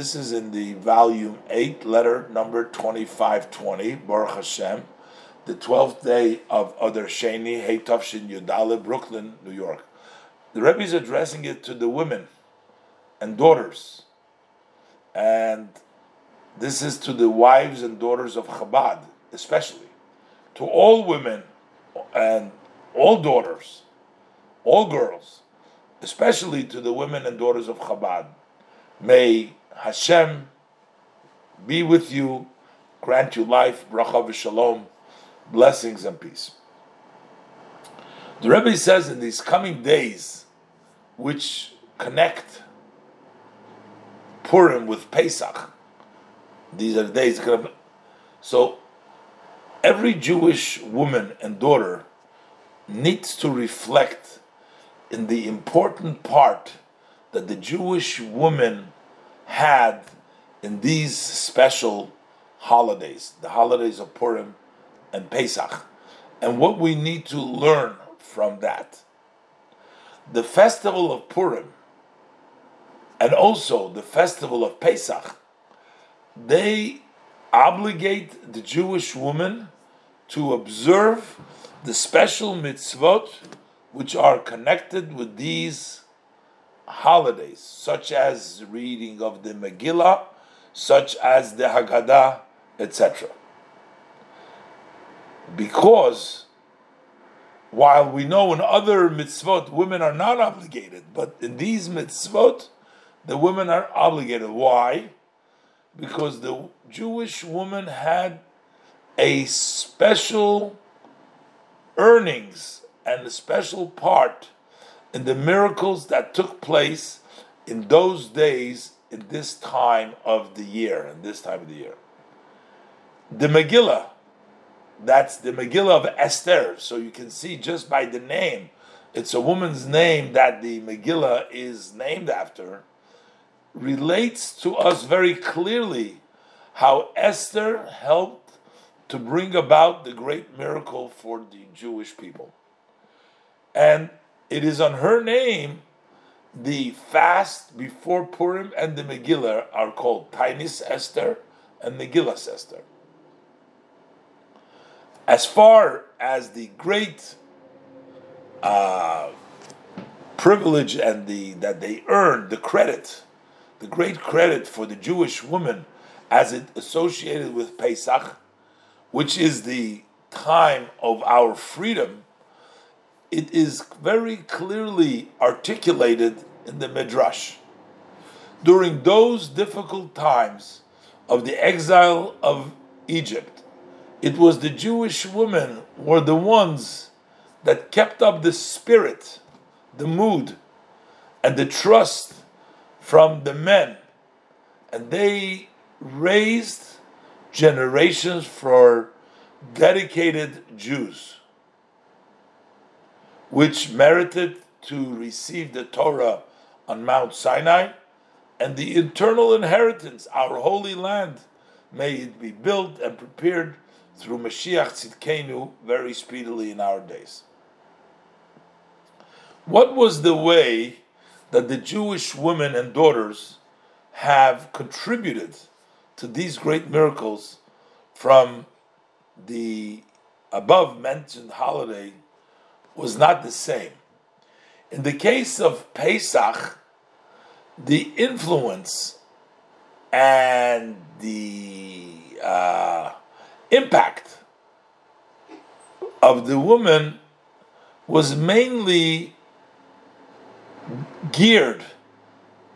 this is in the volume 8, letter number 2520, Baruch Hashem, the 12th day of Adar Sheni, Heitavshin Yudale, Brooklyn, New York. The Rebbe is addressing it to the women and daughters. And this is to the wives and daughters of Chabad, especially. To all women and all daughters, all girls, especially to the women and daughters of Chabad. May Hashem be with you, grant you life, bracha v'shalom, blessings and peace. The Rebbe says in these coming days, which connect Purim with Pesach, these are the days. So every Jewish woman and daughter needs to reflect in the important part that the Jewish woman had in these special holidays, the holidays of Purim and Pesach, and what we need to learn from that. The festival of Purim and also the festival of Pesach, they obligate the Jewish woman to observe the special mitzvot which are connected with these holidays, such as reading of the Megillah, such as the Haggadah, etc. Because while we know in other mitzvot women are not obligated, but in these mitzvot the women are obligated. Why? Because the Jewish woman had a special earnings and a special part in the miracles that took place in those days in this time of the year, in this time of the year. The Megillah, that's the Megillah of Esther. So you can see just by the name, it's a woman's name that the Megillah is named after, relates to us very clearly how Esther helped to bring about the great miracle for the Jewish people. And it is on her name the fast before Purim and the Megillah are called Tainis Esther and Megillah Esther. As far as the great uh, privilege and the that they earned, the credit, the great credit for the Jewish woman as it associated with Pesach, which is the time of our freedom it is very clearly articulated in the Midrash. During those difficult times of the exile of Egypt, it was the Jewish women were the ones that kept up the spirit, the mood, and the trust from the men, and they raised generations for dedicated Jews which merited to receive the Torah on Mount Sinai, and the eternal inheritance, our holy land, may it be built and prepared through Mashiach Tzidkenu very speedily in our days. What was the way that the Jewish women and daughters have contributed to these great miracles from the above mentioned holiday was not the same. In the case of Pesach, the influence and the uh, impact of the woman was mainly geared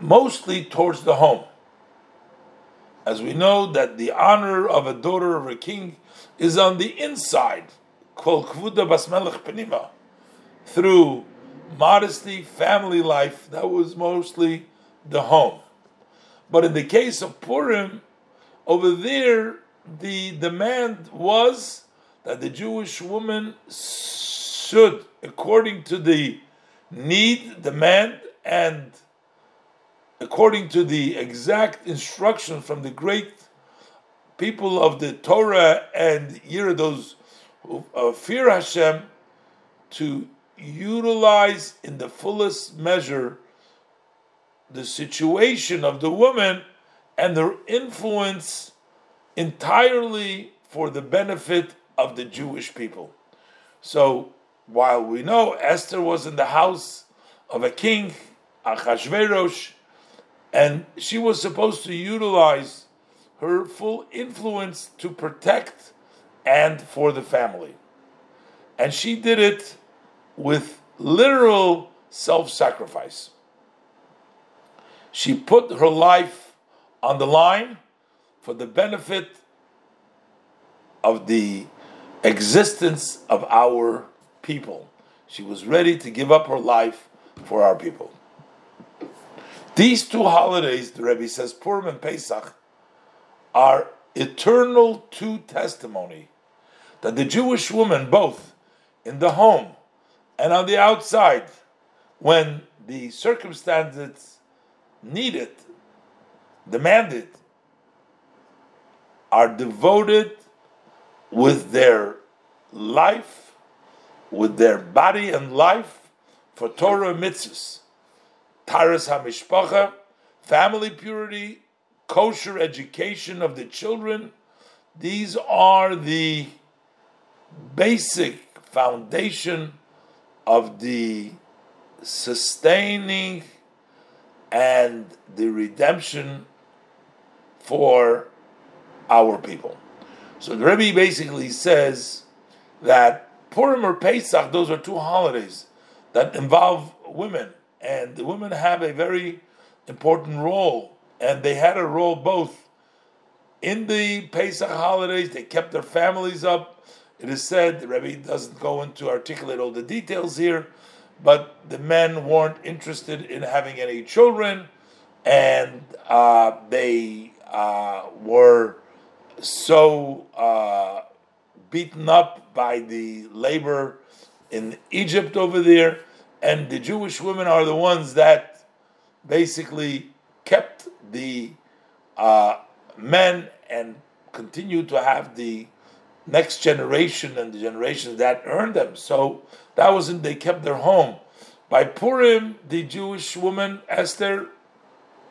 mostly towards the home. As we know that the honor of a daughter of a king is on the inside, called kvuda basmelech penima through modesty, family life, that was mostly the home. But in the case of Purim, over there, the demand was that the Jewish woman should, according to the need, demand, and according to the exact instruction from the great people of the Torah and Yirados who uh, fear Hashem, to utilize in the fullest measure the situation of the woman and their influence entirely for the benefit of the Jewish people. So while we know Esther was in the house of a king, Achashverosh, and she was supposed to utilize her full influence to protect and for the family. And she did it with literal self sacrifice. She put her life on the line for the benefit of the existence of our people. She was ready to give up her life for our people. These two holidays, the Rebbe says, Purim and Pesach, are eternal two testimony that the Jewish woman, both in the home and on the outside, when the circumstances needed, demanded, are devoted with their life, with their body and life for Torah mitzvahs, Taharas HaMishpacha, family purity, kosher education of the children. These are the basic foundation of the sustaining and the redemption for our people. So the Rebbe basically says that Purim or Pesach, those are two holidays that involve women, and the women have a very important role, and they had a role both in the Pesach holidays. They kept their families up. It is said the Rebbe doesn't go into articulate all the details here, but the men weren't interested in having any children, and uh, they uh, were so uh, beaten up by the labor in Egypt over there, and the Jewish women are the ones that basically kept the uh, men and continued to have the next generation and the generations that earned them. So that wasn't they kept their home. By Purim, the Jewish woman Esther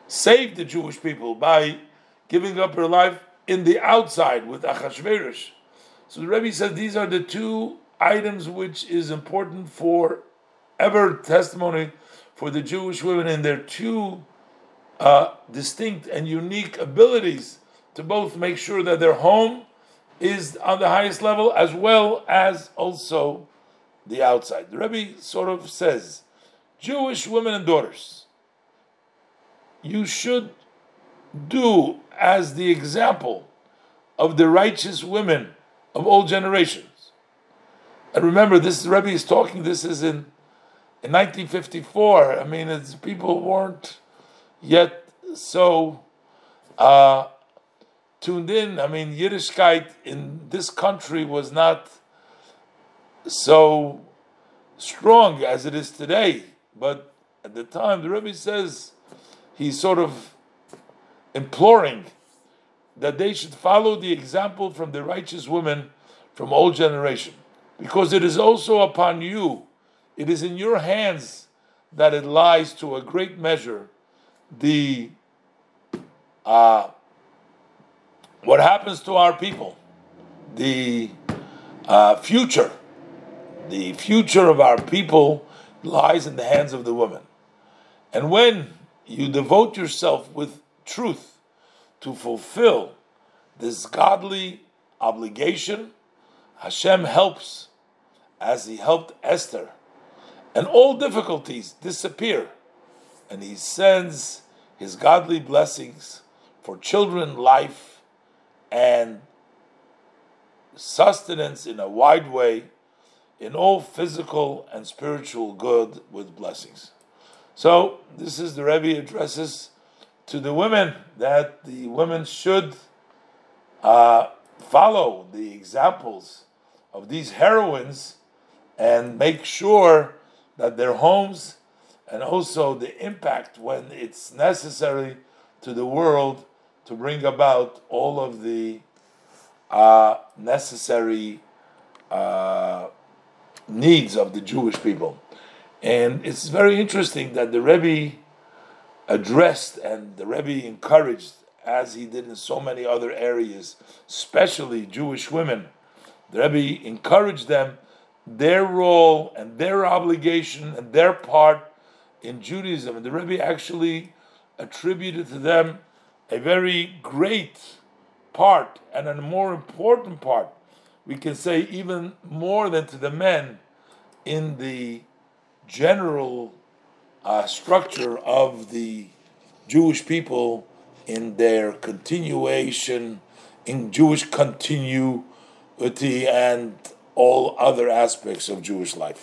saved the Jewish people by giving up her life in the outside with Achashverosh. So the Rebbe said these are the two items which is important for ever testimony for the Jewish women in their two uh, distinct and unique abilities to both make sure that their home is on the highest level as well as also the outside. The Rebbe sort of says, Jewish women and daughters, you should do as the example of the righteous women of all generations. And remember, this Rebbe is talking, this is in, in 1954. I mean, people weren't yet so uh, tuned in. I mean, Yiddishkeit in this country was not so strong as it is today. But at the time, the Rebbe says he's sort of imploring that they should follow the example from the righteous women from old generation, because it is also upon you, it is in your hands that it lies to a great measure the uh, what happens to our people, the uh, future, the future of our people lies in the hands of the woman, and when you devote yourself with truth to fulfill this godly obligation, Hashem helps as He helped Esther, and all difficulties disappear, and He sends His godly blessings for children, life, and sustenance in a wide way, in all physical and spiritual good with blessings. So, this is the Rebbe addresses to the women that the women should uh, follow the examples of these heroines and make sure that their homes and also the impact when it's necessary to the world to bring about all of the uh, necessary uh, needs of the Jewish people. And it's very interesting that the Rebbe addressed and the Rebbe encouraged as he did in so many other areas, especially Jewish women. The Rebbe encouraged them, their role and their obligation and their part in Judaism. And the Rebbe actually attributed to them a very great part and a more important part. We can say even more than to the men in the general uh, structure of the Jewish people in their continuation, in Jewish continuity, and all other aspects of Jewish life.